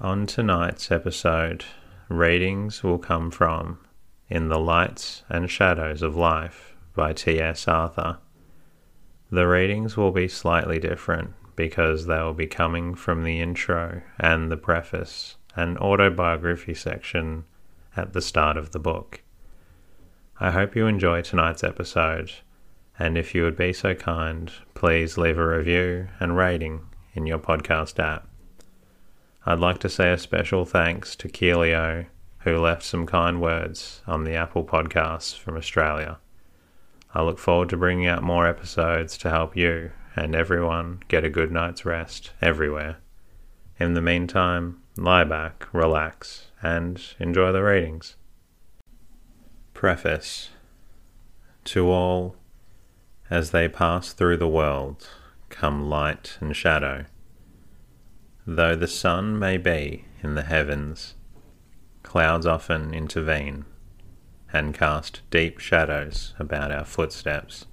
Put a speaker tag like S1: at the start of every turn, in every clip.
S1: On tonight's episode, readings will come from In the Lights and Shadows of Life by T.S. Arthur. The readings will be slightly different because they will be coming from the intro and the preface and autobiography section at the start of the book. I hope you enjoy tonight's episode, and if you would be so kind, please leave a review and rating in your podcast app. I'd like to say a special thanks to Keelio, who left some kind words on the Apple Podcasts from Australia. I look forward to bringing out more episodes to help you and everyone get a good night's rest everywhere. In the meantime, lie back, relax, and enjoy the readings. Preface To all, as they pass through the world, come light and shadow Though the sun may be in the heavens, clouds often intervene and cast deep shadows about our footsteps.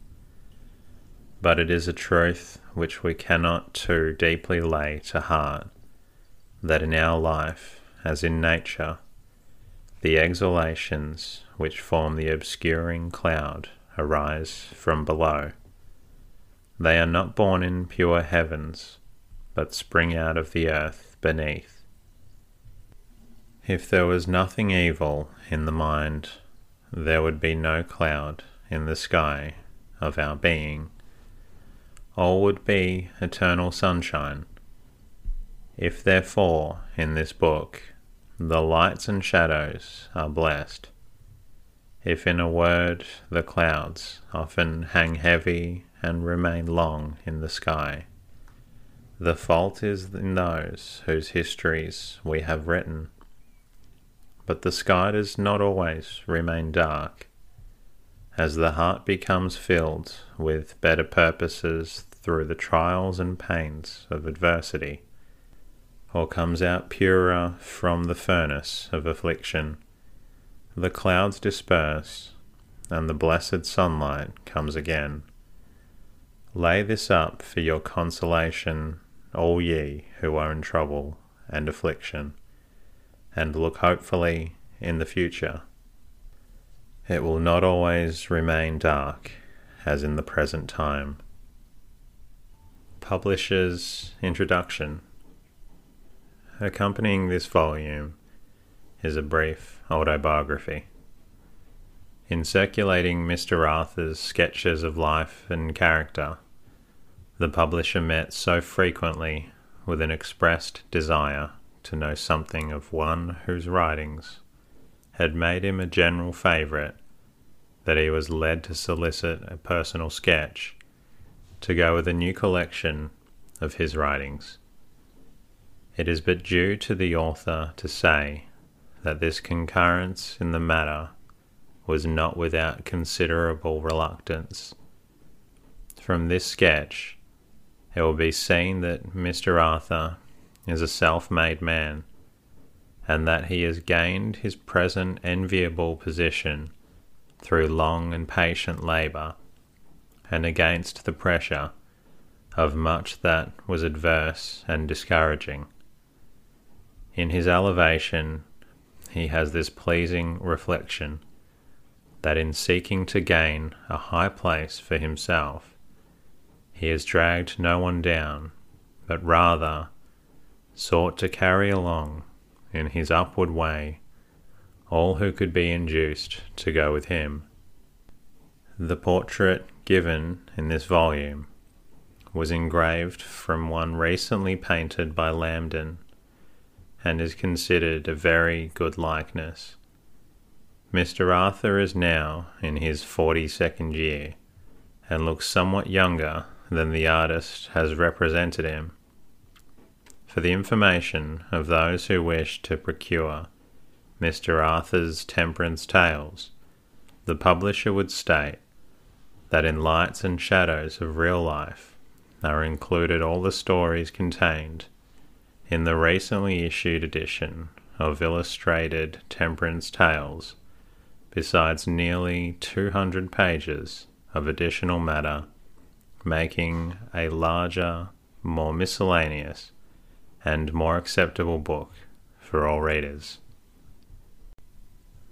S1: But it is a truth which we cannot too deeply lay to heart that in our life, as in nature, the exhalations which form the obscuring cloud arise from below. They are not born in pure heavens but spring out of the earth beneath. If there was nothing evil in the mind, there would be no cloud in the sky of our being. All would be eternal sunshine. If therefore in this book the lights and shadows are blessed, if in a word the clouds often hang heavy and remain long in the sky, the fault is in those whose histories we have written. But the sky does not always remain dark. As the heart becomes filled with better purposes through the trials and pains of adversity, or comes out purer from the furnace of affliction, the clouds disperse and the blessed sunlight comes again. Lay this up for your consolation all ye who are in trouble and affliction, and look hopefully in the future. It will not always remain dark as in the present time. Publisher's Introduction Accompanying this volume is a brief autobiography. In circulating Mr. Arthur's sketches of life and character, the publisher met so frequently with an expressed desire to know something of one whose writings had made him a general favourite that he was led to solicit a personal sketch to go with a new collection of his writings. It is but due to the author to say that this concurrence in the matter was not without considerable reluctance. From this sketch, it will be seen that Mr. Arthur is a self made man, and that he has gained his present enviable position through long and patient labour, and against the pressure of much that was adverse and discouraging. In his elevation, he has this pleasing reflection that in seeking to gain a high place for himself, he has dragged no one down, but rather sought to carry along in his upward way all who could be induced to go with him. The portrait given in this volume was engraved from one recently painted by Lambdin and is considered a very good likeness. Mr. Arthur is now in his forty second year and looks somewhat younger than the artist has represented him. For the information of those who wish to procure Mr. Arthur's Temperance Tales, the publisher would state that in Lights and Shadows of Real Life are included all the stories contained in the recently issued edition of Illustrated Temperance Tales, besides nearly 200 pages of additional matter making a larger, more miscellaneous, and more acceptable book for all readers.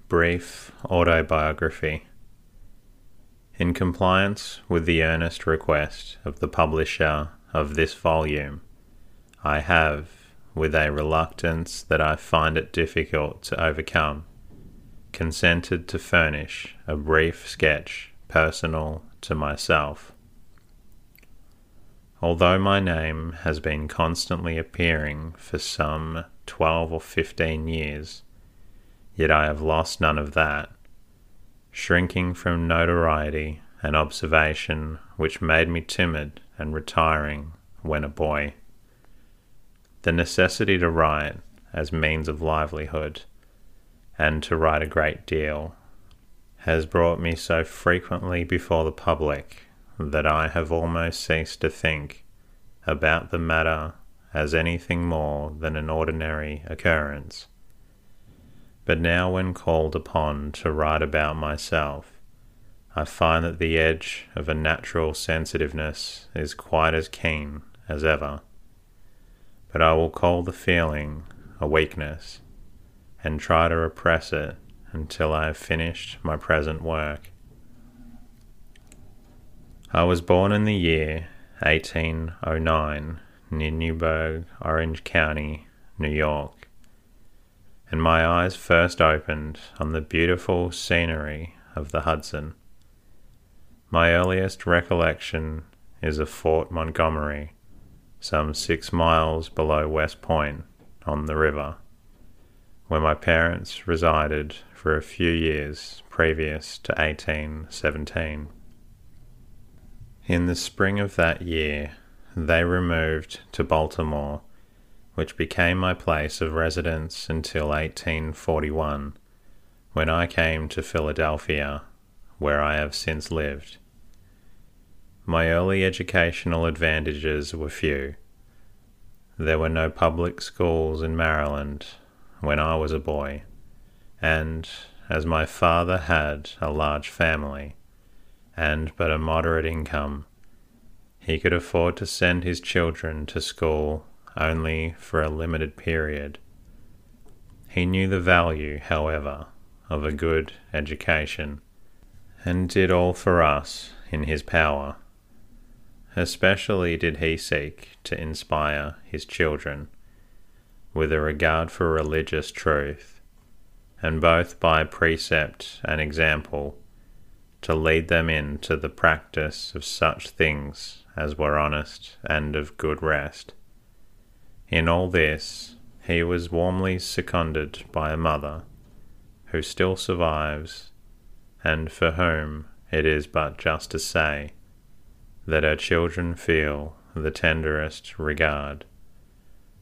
S1: Brief Autobiography In compliance with the earnest request of the publisher of this volume, I have, with a reluctance that I find it difficult to overcome, consented to furnish a brief sketch personal to myself. Although my name has been constantly appearing for some twelve or fifteen years, yet I have lost none of that, shrinking from notoriety and observation which made me timid and retiring when a boy. The necessity to write as means of livelihood and to write a great deal has brought me so frequently before the public that I have almost ceased to think about the matter as anything more than an ordinary occurrence. But now, when called upon to write about myself, I find that the edge of a natural sensitiveness is quite as keen as ever. But I will call the feeling a weakness and try to repress it until I have finished my present work. I was born in the year 1809 near Newburgh, Orange County, New York, and my eyes first opened on the beautiful scenery of the Hudson. My earliest recollection is of Fort Montgomery, some six miles below West Point on the river, where my parents resided for a few years previous to 1817. In the spring of that year, they removed to Baltimore, which became my place of residence until 1841, when I came to Philadelphia, where I have since lived. My early educational advantages were few. There were no public schools in Maryland when I was a boy, and as my father had a large family, and but a moderate income, he could afford to send his children to school only for a limited period. He knew the value, however, of a good education, and did all for us in his power. Especially did he seek to inspire his children with a regard for religious truth, and both by precept and example to lead them into the practice of such things as were honest and of good rest. In all this, he was warmly seconded by a mother, who still survives, and for whom it is but just to say that her children feel the tenderest regard,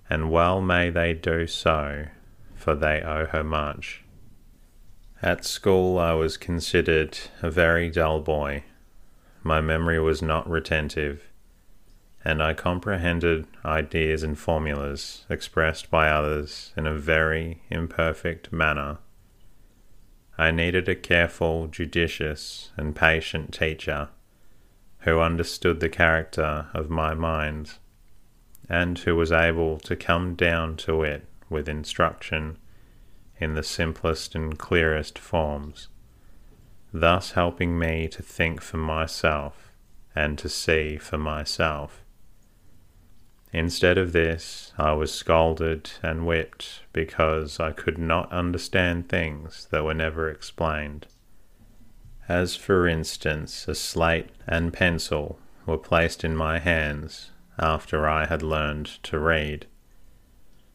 S1: and well may they do so, for they owe her much. At school, I was considered a very dull boy. My memory was not retentive, and I comprehended ideas and formulas expressed by others in a very imperfect manner. I needed a careful, judicious, and patient teacher who understood the character of my mind and who was able to come down to it with instruction in the simplest and clearest forms, thus helping me to think for myself and to see for myself. Instead of this, I was scolded and whipped because I could not understand things that were never explained. As, for instance, a slate and pencil were placed in my hands after I had learned to read,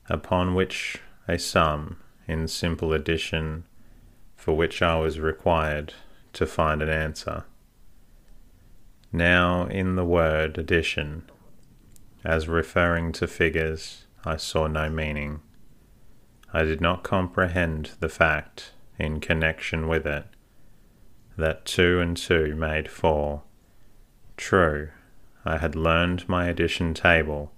S1: upon which a sum in simple addition for which I was required to find an answer. Now, in the word addition, as referring to figures, I saw no meaning. I did not comprehend the fact, in connection with it, that two and two made four. True, I had learned my addition table,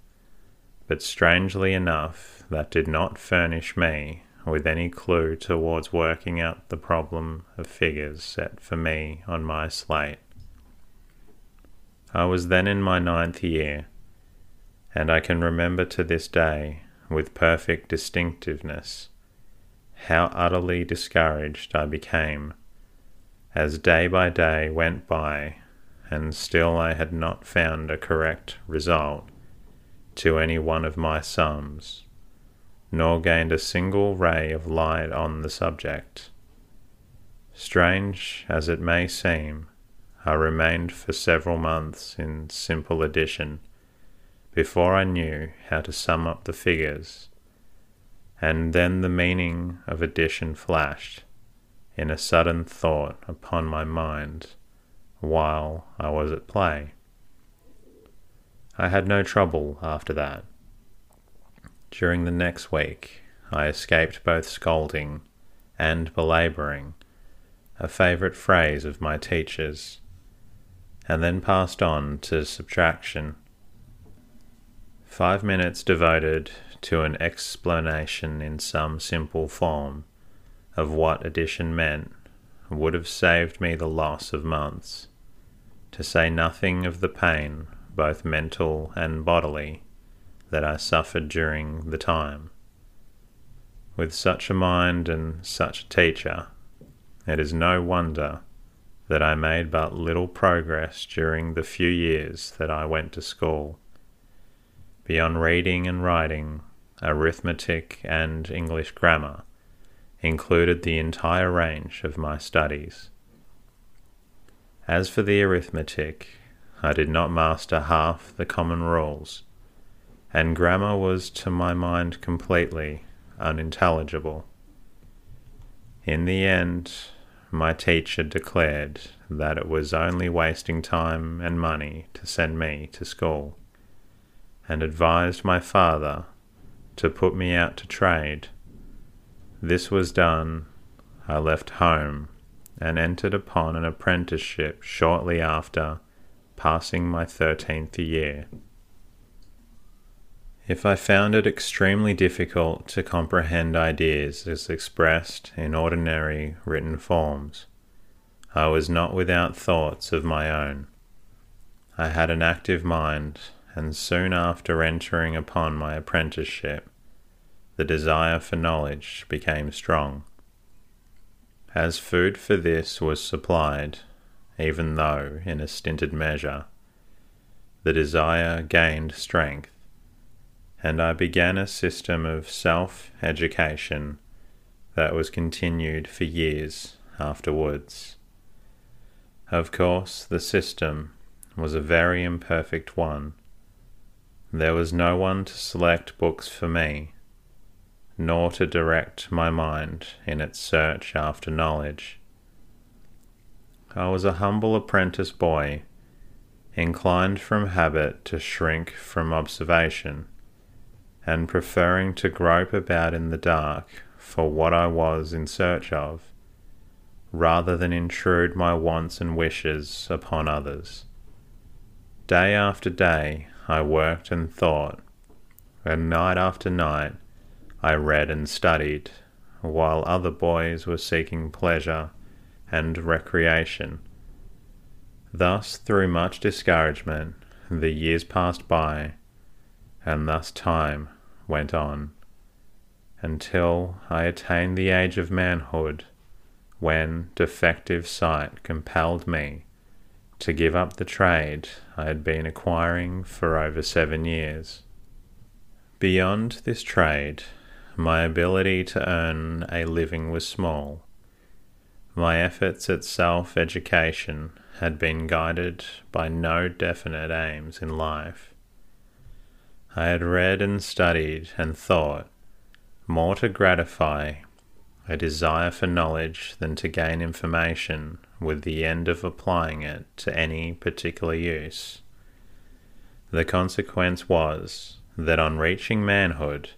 S1: but strangely enough, that did not furnish me with any clue towards working out the problem of figures set for me on my slate. I was then in my ninth year, and I can remember to this day with perfect distinctiveness, how utterly discouraged I became as day by day went by and still I had not found a correct result to any one of my sums, nor gained a single ray of light on the subject. Strange as it may seem, I remained for several months in simple addition before I knew how to sum up the figures, and then the meaning of addition flashed in a sudden thought upon my mind while I was at play. I had no trouble after that. During the next week, I escaped both scolding and belabouring, a favourite phrase of my teacher's, and then passed on to subtraction. Five minutes devoted to an explanation in some simple form of what addition meant would have saved me the loss of months, to say nothing of the pain, both mental and bodily, that I suffered during the time. With such a mind and such a teacher, it is no wonder that I made but little progress during the few years that I went to school. Beyond reading and writing, arithmetic and English grammar, included the entire range of my studies. As for the arithmetic, I did not master half the common rules, and grammar was to my mind completely unintelligible. In the end, my teacher declared that it was only wasting time and money to send me to school, and advised my father to put me out to trade this was done. I left home and entered upon an apprenticeship shortly after passing my thirteenth year. If I found it extremely difficult to comprehend ideas as expressed in ordinary written forms, I was not without thoughts of my own. I had an active mind, and soon after entering upon my apprenticeship, the desire for knowledge became strong. As food for this was supplied, even though in a stinted measure, the desire gained strength, and I began a system of self education that was continued for years afterwards. Of course, the system was a very imperfect one. There was no one to select books for me nor to direct my mind in its search after knowledge. I was a humble apprentice boy, inclined from habit to shrink from observation, and preferring to grope about in the dark for what I was in search of, rather than intrude my wants and wishes upon others. Day after day I worked and thought, and night after night I read and studied, while other boys were seeking pleasure and recreation. Thus, through much discouragement, the years passed by, and thus time went on, until I attained the age of manhood, when defective sight compelled me to give up the trade I had been acquiring for over seven years. Beyond this trade, my ability to earn a living was small. My efforts at self education had been guided by no definite aims in life. I had read and studied and thought more to gratify a desire for knowledge than to gain information with the end of applying it to any particular use. The consequence was that on reaching manhood,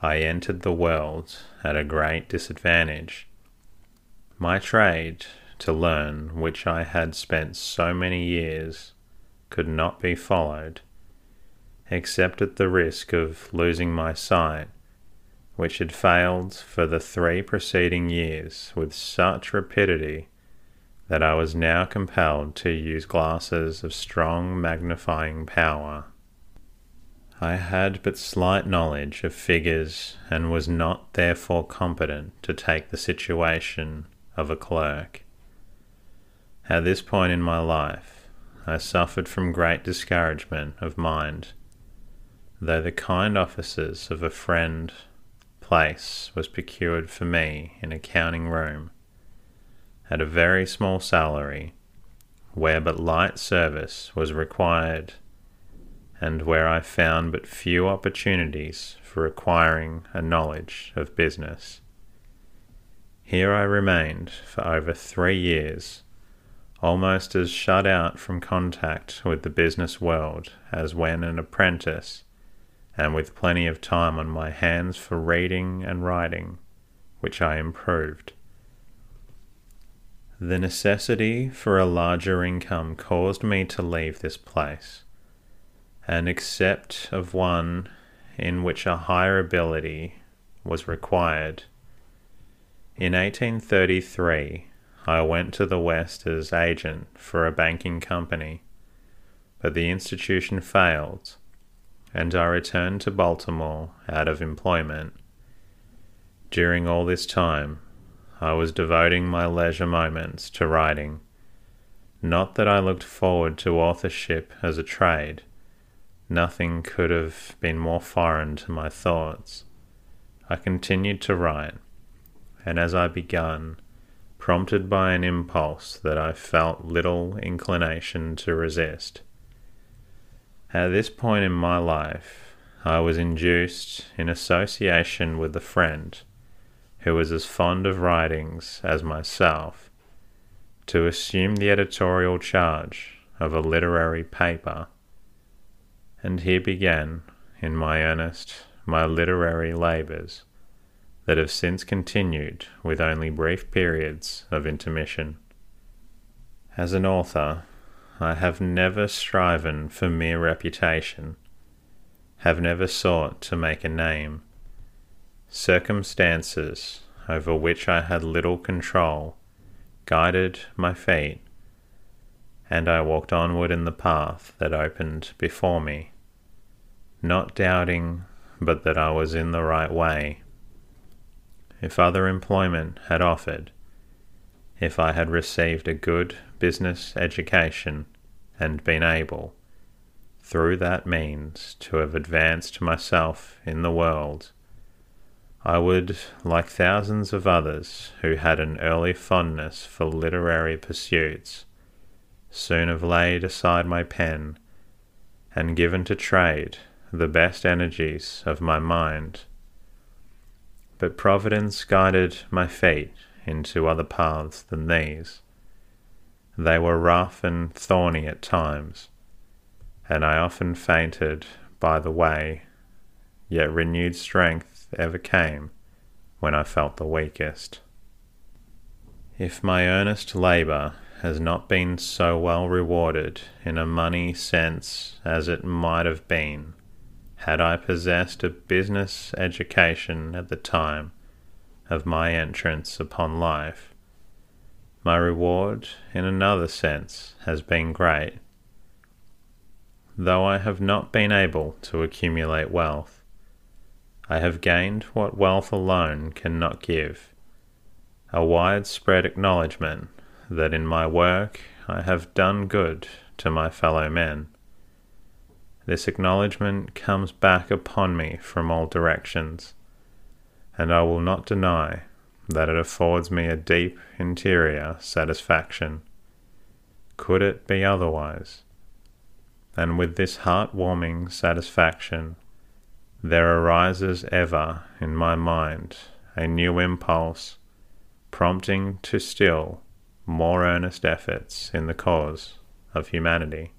S1: I entered the world at a great disadvantage. My trade, to learn which I had spent so many years, could not be followed, except at the risk of losing my sight, which had failed for the three preceding years with such rapidity that I was now compelled to use glasses of strong magnifying power I had but slight knowledge of figures and was not therefore competent to take the situation of a clerk. At this point in my life, I suffered from great discouragement of mind, though the kind offices of a friend place was procured for me in a counting room at a very small salary, where but light service was required and where I found but few opportunities for acquiring a knowledge of business. Here I remained for over three years, almost as shut out from contact with the business world as when an apprentice, and with plenty of time on my hands for reading and writing, which I improved. The necessity for a larger income caused me to leave this place and accept of one in which a higher ability was required. In 1833, I went to the West as agent for a banking company, but the institution failed, and I returned to Baltimore out of employment. During all this time, I was devoting my leisure moments to writing. Not that I looked forward to authorship as a trade, Nothing could have been more foreign to my thoughts. I continued to write, and as I begun, prompted by an impulse that I felt little inclination to resist. At this point in my life, I was induced, in association with a friend who was as fond of writings as myself, to assume the editorial charge of a literary paper and here began, in my earnest, my literary labours, that have since continued with only brief periods of intermission. As an author, I have never striven for mere reputation, have never sought to make a name. Circumstances over which I had little control guided my fate and I walked onward in the path that opened before me, not doubting but that I was in the right way. If other employment had offered, if I had received a good business education and been able, through that means, to have advanced myself in the world, I would, like thousands of others who had an early fondness for literary pursuits, soon have laid aside my pen and given to trade the best energies of my mind. But Providence guided my fate into other paths than these. They were rough and thorny at times, and I often fainted by the way, yet renewed strength ever came when I felt the weakest. If my earnest labour has not been so well rewarded in a money sense as it might have been had I possessed a business education at the time of my entrance upon life. My reward, in another sense, has been great. Though I have not been able to accumulate wealth, I have gained what wealth alone cannot give a widespread acknowledgement that in my work I have done good to my fellow men. This acknowledgement comes back upon me from all directions, and I will not deny that it affords me a deep interior satisfaction. Could it be otherwise? And with this heart warming satisfaction, there arises ever in my mind a new impulse, prompting to still more earnest efforts in the cause of humanity.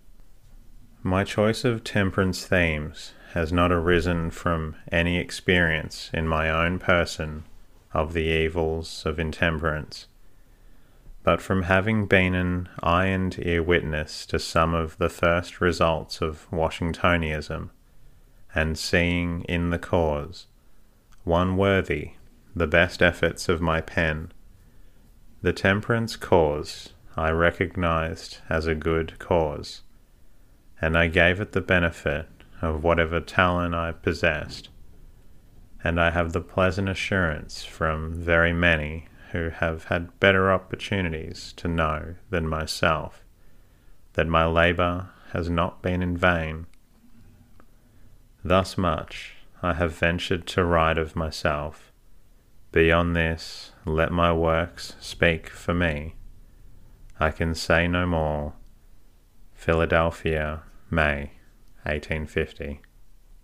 S1: My choice of temperance themes has not arisen from any experience in my own person of the evils of intemperance, but from having been an eye and ear witness to some of the first results of Washingtonianism, and seeing in the cause one worthy the best efforts of my pen the temperance cause I recognized as a good cause, and I gave it the benefit of whatever talent I possessed, and I have the pleasant assurance from very many who have had better opportunities to know than myself that my labour has not been in vain. Thus much I have ventured to write of myself. Beyond this, let my works speak for me. I can say no more. Philadelphia, May 1850.